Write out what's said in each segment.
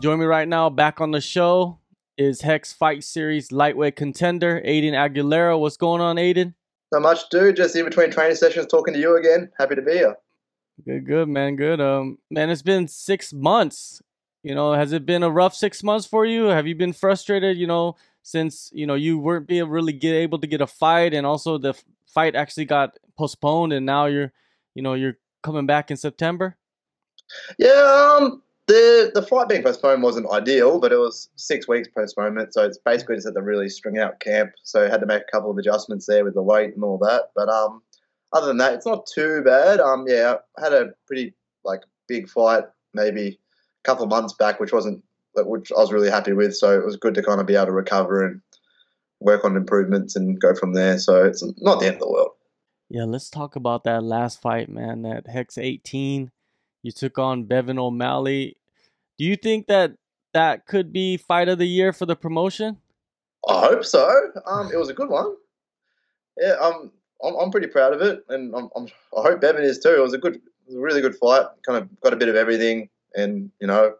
Join me right now, back on the show, is Hex Fight Series lightweight contender, Aiden Aguilera. What's going on, Aiden? Not much, dude. Just in between training sessions, talking to you again. Happy to be here. Good, good, man. Good. Um, man, it's been six months. You know, has it been a rough six months for you? Have you been frustrated? You know, since you know you weren't being really get able to get a fight, and also the fight actually got postponed, and now you're, you know, you're coming back in September. Yeah, um, the the fight being postponed wasn't ideal, but it was six weeks postponement, so it's basically just had to really string out camp. So had to make a couple of adjustments there with the weight and all that. But um, other than that, it's not too bad. Um, yeah, I had a pretty like big fight maybe a couple of months back, which wasn't which I was really happy with. So it was good to kind of be able to recover and work on improvements and go from there. So it's not the end of the world. Yeah, let's talk about that last fight, man. That Hex 18, you took on Bevan O'Malley. Do you think that that could be fight of the year for the promotion? I hope so. Um, it was a good one. Yeah, um, I'm, I'm pretty proud of it, and I'm, I'm, i hope Bevan is too. It was a good, was a really good fight. Kind of got a bit of everything, and you know,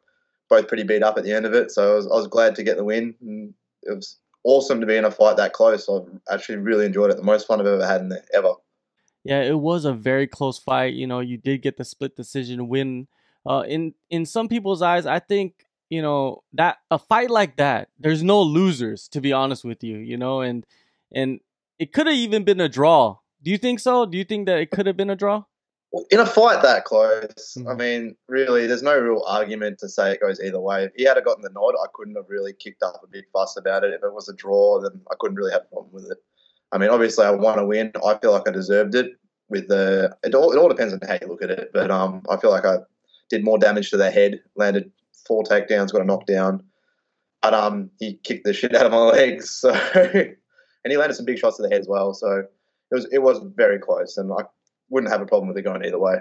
both pretty beat up at the end of it. So I was, I was glad to get the win. And it was awesome to be in a fight that close. I've actually really enjoyed it. The most fun I've ever had in there ever. Yeah, it was a very close fight. You know, you did get the split decision win. Uh, in in some people's eyes, I think you know that a fight like that, there's no losers. To be honest with you, you know, and and it could have even been a draw. Do you think so? Do you think that it could have been a draw? in a fight that close, mm-hmm. I mean, really, there's no real argument to say it goes either way. If he had gotten the nod, I couldn't have really kicked up a big fuss about it. If it was a draw, then I couldn't really have a problem with it. I mean, obviously, I want to win. I feel like I deserved it. With the, it all, it all depends on how you look at it. But um, I feel like I did more damage to the head. Landed four takedowns, got a knockdown, but um, he kicked the shit out of my legs. So, and he landed some big shots to the head as well. So it was it was very close, and I wouldn't have a problem with it going either way.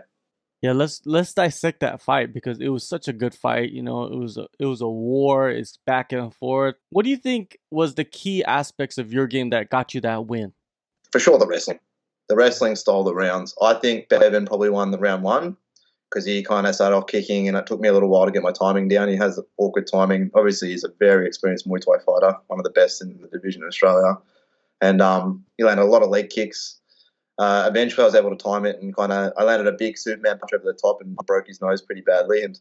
Yeah, let's let's dissect that fight because it was such a good fight. You know, it was a, it was a war. It's back and forth. What do you think was the key aspects of your game that got you that win? For sure, the wrestling. The wrestling style the rounds. I think Bevan probably won the round one because he kind of started off kicking, and it took me a little while to get my timing down. He has awkward timing. Obviously, he's a very experienced Muay Thai fighter, one of the best in the division in Australia, and um, he landed a lot of leg kicks uh, eventually, I was able to time it and kind of I landed a big Superman punch over the top and broke his nose pretty badly. And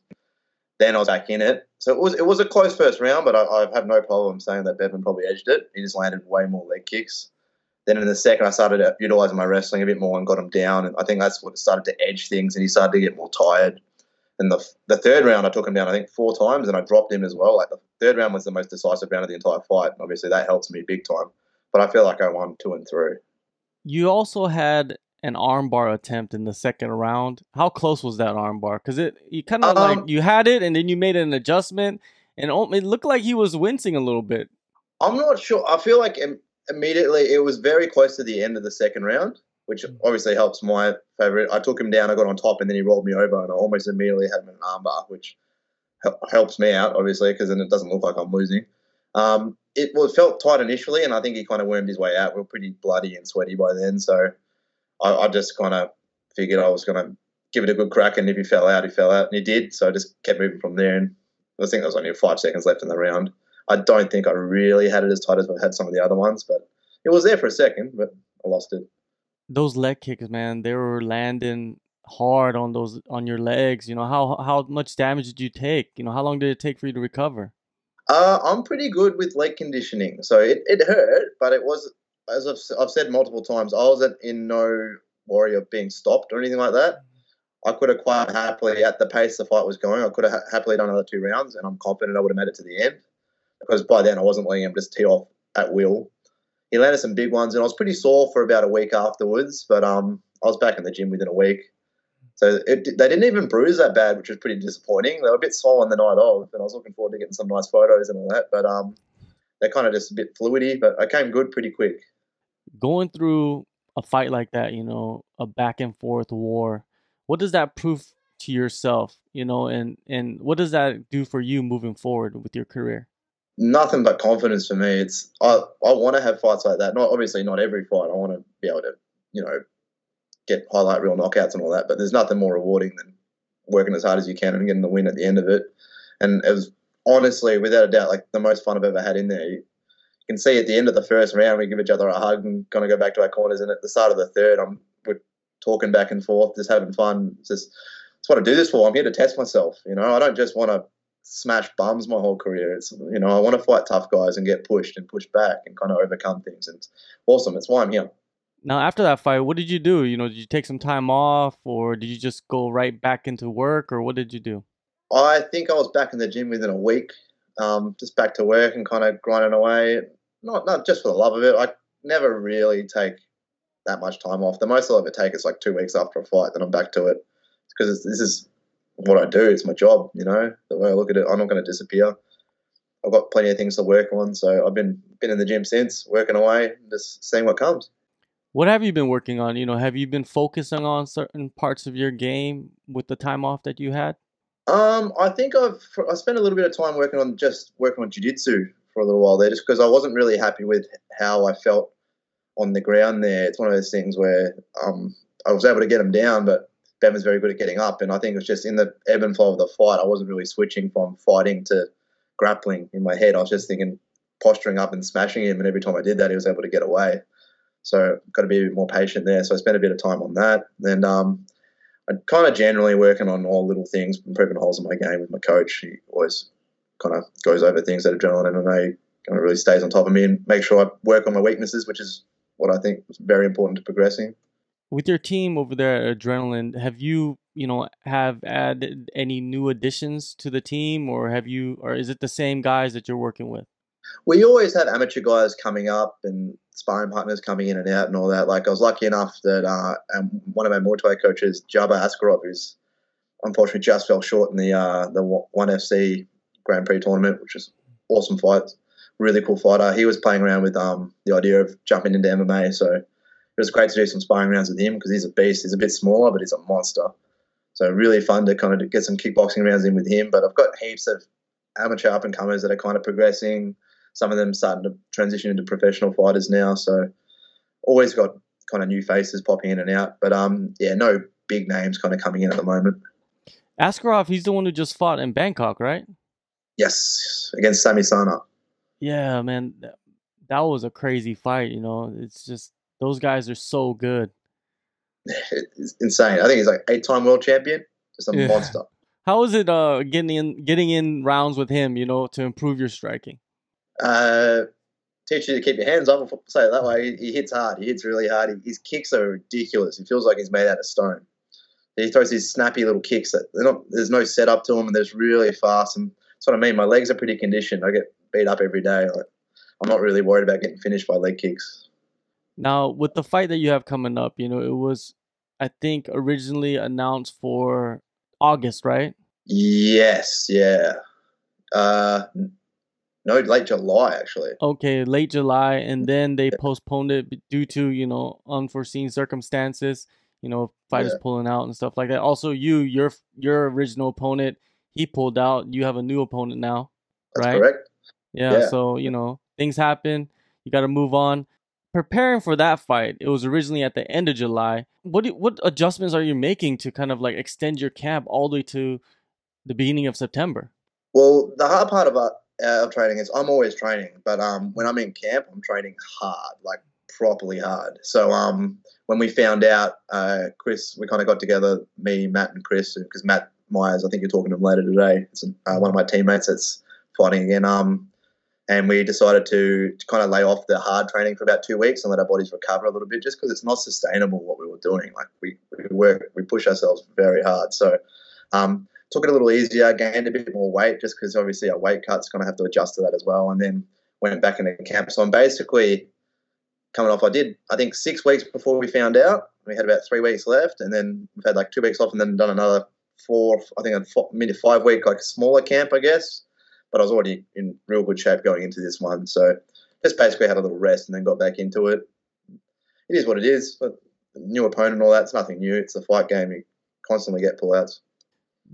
then I was back in it. So it was it was a close first round, but I, I have no problem saying that Bevan probably edged it. He just landed way more leg kicks. Then in the second, I started utilizing my wrestling a bit more and got him down. And I think that's what started to edge things, and he started to get more tired. And the, the third round, I took him down, I think, four times, and I dropped him as well. Like the third round was the most decisive round of the entire fight. Obviously, that helps me big time. But I feel like I won two and three. You also had an armbar attempt in the second round. How close was that armbar? Because it you kind of um, like you had it and then you made an adjustment, and it looked like he was wincing a little bit. I'm not sure. I feel like immediately it was very close to the end of the second round, which mm. obviously helps my favorite. I took him down, I got on top, and then he rolled me over, and I almost immediately had him in an armbar, which helps me out obviously because then it doesn't look like I'm losing. Um, it was felt tight initially, and I think he kind of wormed his way out. We are pretty bloody and sweaty by then, so I, I just kind of figured I was going to give it a good crack, and if he fell out, he fell out, and he did. So I just kept moving from there, and I think there was only five seconds left in the round. I don't think I really had it as tight as I had some of the other ones, but it was there for a second, but I lost it. Those leg kicks, man, they were landing hard on those on your legs. You know how how much damage did you take? You know how long did it take for you to recover? Uh, I'm pretty good with leg conditioning, so it, it hurt, but it was as I've, I've said multiple times, I wasn't in no worry of being stopped or anything like that. I could have quite happily, at the pace the fight was going, I could have happily done another two rounds, and I'm confident I would have made it to the end because by then I wasn't letting him just tee off at will. He landed some big ones, and I was pretty sore for about a week afterwards, but um, I was back in the gym within a week. So it, they didn't even bruise that bad, which was pretty disappointing. They were a bit swollen the night of, and I was looking forward to getting some nice photos and all that, but um, they're kind of just a bit fluidy. But I came good pretty quick going through a fight like that, you know, a back and forth war, what does that prove to yourself, you know, and and what does that do for you moving forward with your career? Nothing but confidence for me. It's I I want to have fights like that. Not obviously not every fight. I want to be able to, you know, get highlight real knockouts and all that. But there's nothing more rewarding than working as hard as you can and getting the win at the end of it. And it was honestly, without a doubt, like the most fun I've ever had in there. You can see at the end of the first round, we give each other a hug and kind of go back to our corners. And at the start of the third, I'm we're talking back and forth, just having fun. It's just that's what I do this for. I'm here to test myself. You know, I don't just want to smash bums my whole career. It's you know, I want to fight tough guys and get pushed and push back and kind of overcome things. And it's awesome. It's why I'm here. Now, after that fight, what did you do? You know, did you take some time off, or did you just go right back into work, or what did you do? I think I was back in the gym within a week, um, just back to work and kind of grinding away. Not not just for the love of it. I never really take that much time off. The most I'll ever take is like two weeks after a fight, then I'm back to it because this is what I do. It's my job, you know. The way I look at it, I'm not going to disappear. I've got plenty of things to work on, so I've been been in the gym since, working away, just seeing what comes. What have you been working on? You know, have you been focusing on certain parts of your game with the time off that you had? Um, I think I've I spent a little bit of time working on just working on jiu-jitsu for a little while there, just because I wasn't really happy with how I felt on the ground there. It's one of those things where um, I was able to get them down, but Ben was very good at getting up. And I think it was just in the ebb and flow of the fight, I wasn't really switching from fighting to grappling in my head. I was just thinking posturing up and smashing him. And every time I did that, he was able to get away. So got to be a bit more patient there. So I spent a bit of time on that. Then um, I kind of generally working on all little things, improving holes in my game with my coach. He always kind of goes over things at Adrenaline MMA, kind of really stays on top of me and make sure I work on my weaknesses, which is what I think is very important to progressing with your team over there at Adrenaline, have you, you know, have added any new additions to the team, or have you, or is it the same guys that you're working with? We always have amateur guys coming up and sparring partners coming in and out and all that. Like I was lucky enough that uh, one of my Muay Thai coaches, Jabar Askerov, who's unfortunately just fell short in the uh, the One FC Grand Prix tournament, which is awesome fight, really cool fighter. He was playing around with um, the idea of jumping into MMA, so it was great to do some sparring rounds with him because he's a beast. He's a bit smaller, but he's a monster. So really fun to kind of get some kickboxing rounds in with him. But I've got heaps of amateur up and comers that are kind of progressing. Some of them starting to transition into professional fighters now. So always got kind of new faces popping in and out. But um, yeah, no big names kind of coming in at the moment. Askerov, he's the one who just fought in Bangkok, right? Yes, against Sami Sana. Yeah, man, that was a crazy fight. You know, it's just those guys are so good. It's insane. I think he's like eight-time world champion. Just a yeah. monster. How is it uh, getting in getting in rounds with him? You know, to improve your striking. Uh, teach you to keep your hands up. Say it that way. He, he hits hard. He hits really hard. He, his kicks are ridiculous. He feels like he's made out of stone. He throws these snappy little kicks that not, there's no setup to them, and they're really fast. And that's what I mean. My legs are pretty conditioned. I get beat up every day. Like, I'm not really worried about getting finished by leg kicks. Now, with the fight that you have coming up, you know, it was, I think, originally announced for August, right? Yes, yeah. Uh, no, late July, actually. Okay, late July, and then they postponed it due to, you know, unforeseen circumstances, you know, fighters yeah. pulling out and stuff like that. Also, you, your your original opponent, he pulled out. You have a new opponent now, That's right? correct. Yeah, yeah, so, you know, things happen. You got to move on preparing for that fight, it was originally at the end of July. What do, what adjustments are you making to kind of like extend your camp all the way to the beginning of September? Well, the hard part about uh, training is I'm always training, but um, when I'm in camp, I'm training hard, like properly hard. So um, when we found out, uh, Chris, we kind of got together, me, Matt, and Chris, because Matt Myers, I think you're talking to him later today. It's uh, one of my teammates that's fighting again. Um, and we decided to, to, kind of lay off the hard training for about two weeks and let our bodies recover a little bit just because it's not sustainable what we were doing. Like we, we work we push ourselves very hard. So um, took it a little easier gained a bit more weight just because obviously our weight cuts kind of have to adjust to that as well. And then went back into camp. So i'm basically coming off. I did i think six weeks before we found out. We had about three weeks left and then we've had like two weeks off and then done another four i think a mid five week like smaller camp i guess but I was already in real good shape going into this one. So just basically had a little rest and then got back into it. It is what it is. But new opponent and all that, it's nothing new. It's a fight game. You constantly get pullouts.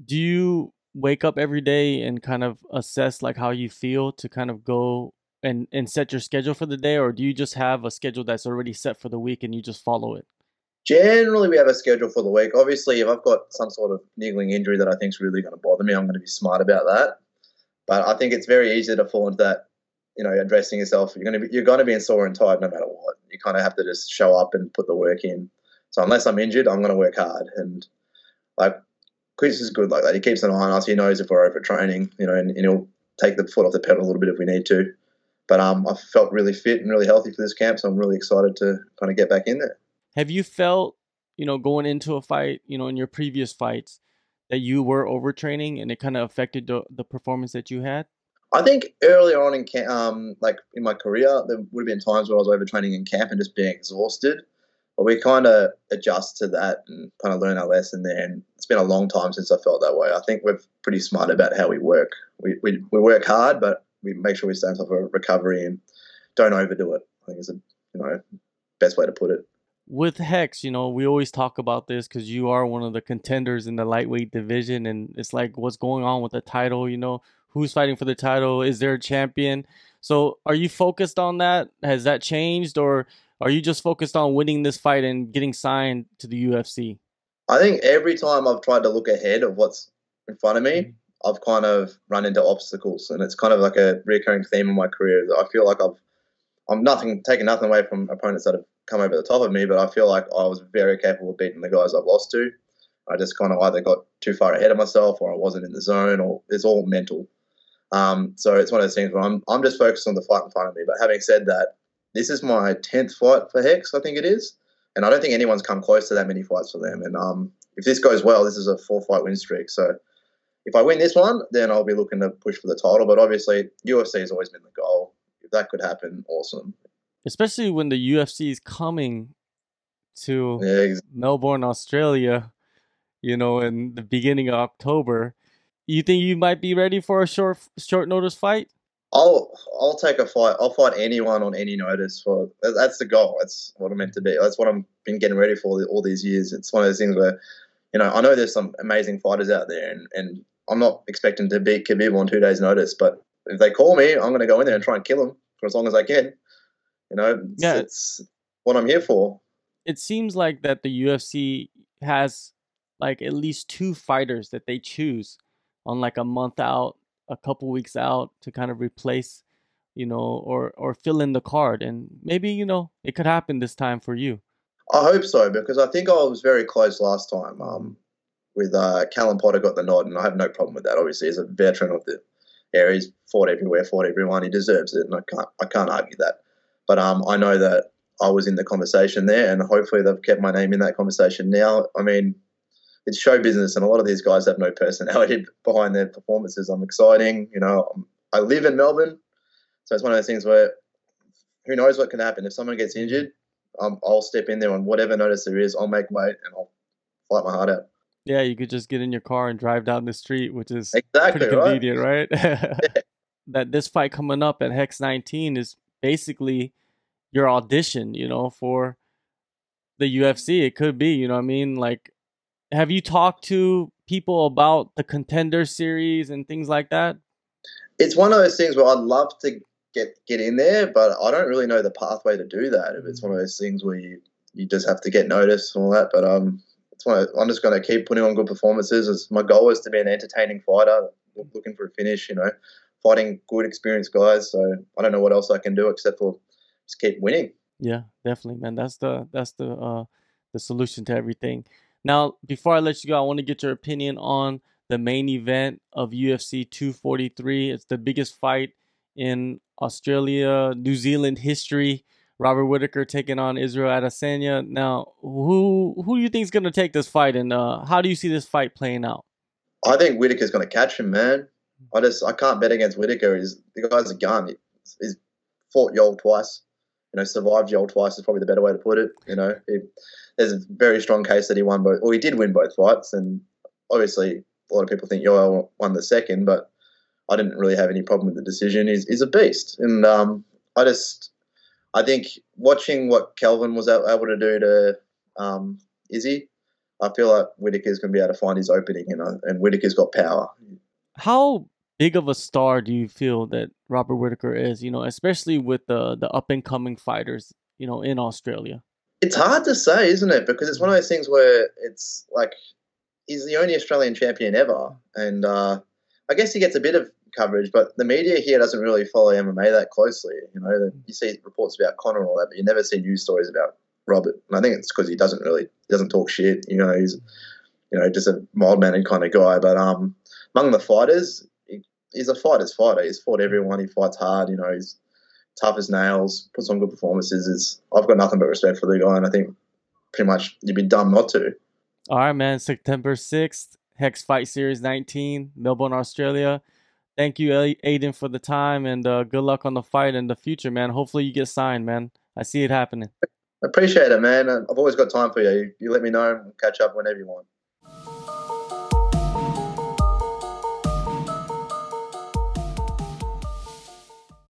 Do you wake up every day and kind of assess like how you feel to kind of go and, and set your schedule for the day or do you just have a schedule that's already set for the week and you just follow it? Generally, we have a schedule for the week. Obviously, if I've got some sort of niggling injury that I think is really going to bother me, I'm going to be smart about that. But I think it's very easy to fall into that, you know, addressing yourself. You're gonna be you're gonna be in sore and tired no matter what. You kind of have to just show up and put the work in. So unless I'm injured, I'm gonna work hard. And like Chris is good like that. He keeps an eye on us. He knows if we're overtraining, you know, and, and he'll take the foot off the pedal a little bit if we need to. But um, I felt really fit and really healthy for this camp, so I'm really excited to kind of get back in there. Have you felt, you know, going into a fight, you know, in your previous fights, that you were overtraining and it kind of affected the, the performance that you had? I think earlier on in camp, um, like in my career, there would have been times where I was overtraining in camp and just being exhausted. But we kind of adjust to that and kind of learn our lesson there. And it's been a long time since I felt that way. I think we're pretty smart about how we work. We, we, we work hard, but we make sure we stay on top of recovery and don't overdo it. I think is a you know best way to put it. With Hex, you know, we always talk about this because you are one of the contenders in the lightweight division, and it's like what's going on with the title. You know, who's fighting for the title? Is there a champion? So, are you focused on that? Has that changed, or are you just focused on winning this fight and getting signed to the UFC? I think every time I've tried to look ahead of what's in front of me, mm-hmm. I've kind of run into obstacles, and it's kind of like a recurring theme in my career. I feel like I've I'm nothing taking nothing away from opponents that have come over the top of me, but I feel like I was very capable of beating the guys I've lost to. I just kind of either got too far ahead of myself, or I wasn't in the zone, or it's all mental. Um, so it's one of those things where I'm I'm just focused on the fight in front of me. But having said that, this is my tenth fight for Hex, I think it is, and I don't think anyone's come close to that many fights for them. And um, if this goes well, this is a four fight win streak. So if I win this one, then I'll be looking to push for the title. But obviously, UFC has always been the goal. If that could happen, awesome. Especially when the UFC is coming to yeah, exactly. Melbourne, Australia, you know, in the beginning of October. You think you might be ready for a short short notice fight? I'll I'll take a fight. I'll fight anyone on any notice. For that's the goal. That's what I'm meant to be. That's what I've been getting ready for all these years. It's one of those things where, you know, I know there's some amazing fighters out there, and and I'm not expecting to beat Khabib on two days' notice, but if they call me, I'm going to go in there and try and kill him for as long as I can. You know, it's, yeah. it's what I'm here for. It seems like that the UFC has like at least two fighters that they choose on like a month out, a couple weeks out to kind of replace, you know, or or fill in the card. And maybe you know it could happen this time for you. I hope so because I think I was very close last time. Um, with uh, Callan Potter got the nod, and I have no problem with that. Obviously, he's a veteran of the area. He's fought everywhere, fought everyone. He deserves it, and I can't I can't argue that. But um, I know that I was in the conversation there, and hopefully they've kept my name in that conversation now. I mean, it's show business, and a lot of these guys have no personality behind their performances. I'm exciting, you know. I'm, I live in Melbourne, so it's one of those things where who knows what can happen if someone gets injured. Um, I'll step in there on whatever notice there is. I'll make weight and I'll fight my heart out. Yeah, you could just get in your car and drive down the street, which is exactly pretty convenient, right? right? that this fight coming up at Hex 19 is basically your audition, you know, for the UFC. It could be, you know I mean? Like, have you talked to people about the contender series and things like that? It's one of those things where I'd love to get get in there, but I don't really know the pathway to do that. If it's one of those things where you, you just have to get noticed and all that, but um, it's I'm just going to keep putting on good performances. As my goal is to be an entertaining fighter, looking for a finish. You know, fighting good, experienced guys. So I don't know what else I can do except for just keep winning. Yeah, definitely, man. That's the that's the uh, the solution to everything. Now, before I let you go, I want to get your opinion on the main event of UFC 243. It's the biggest fight in Australia, New Zealand history. Robert Whitaker taking on Israel Adesanya. Now, who who do you think is going to take this fight, and uh, how do you see this fight playing out? I think Whitaker's going to catch him, man. I just I can't bet against Whitaker. He's the guy's a gun. he's fought Yoel twice. You know, survived Yoel twice is probably the better way to put it. You know, he, there's a very strong case that he won both, or he did win both fights, and obviously a lot of people think Yoel won the second, but I didn't really have any problem with the decision. He's, he's a beast, and um, I just I think watching what Kelvin was able to do to um, Izzy, I feel like Whitaker's going to be able to find his opening, and uh, and Whitaker's got power. How big of a star do you feel that Robert Whitaker is? You know, especially with the the up and coming fighters, you know, in Australia. It's hard to say, isn't it? Because it's one of those things where it's like he's the only Australian champion ever, and uh, I guess he gets a bit of coverage, but the media here doesn't really follow MMA that closely. You know, you see reports about Conor and all that, but you never see news stories about Robert. And I think it's because he doesn't really doesn't talk shit. You know, he's you know just a mild mannered kind of guy. But um, among the fighters, he, he's a fighter's fighter. He's fought everyone. He fights hard. You know, he's tough as nails. Puts on good performances. Is I've got nothing but respect for the guy, and I think pretty much you'd be dumb not to. All right, man. September sixth, Hex Fight Series 19, Melbourne, Australia. Thank you, Aiden, for the time, and uh, good luck on the fight in the future, man. Hopefully, you get signed, man. I see it happening. Appreciate it, man. I've always got time for you. You let me know and catch up whenever you want.